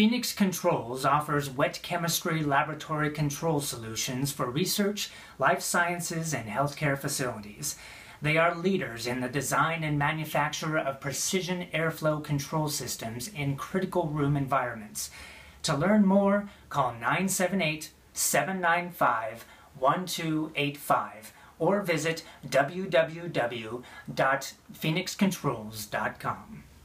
Phoenix Controls offers wet chemistry laboratory control solutions for research, life sciences, and healthcare facilities. They are leaders in the design and manufacture of precision airflow control systems in critical room environments. To learn more, call 978 795 1285 or visit www.phoenixcontrols.com.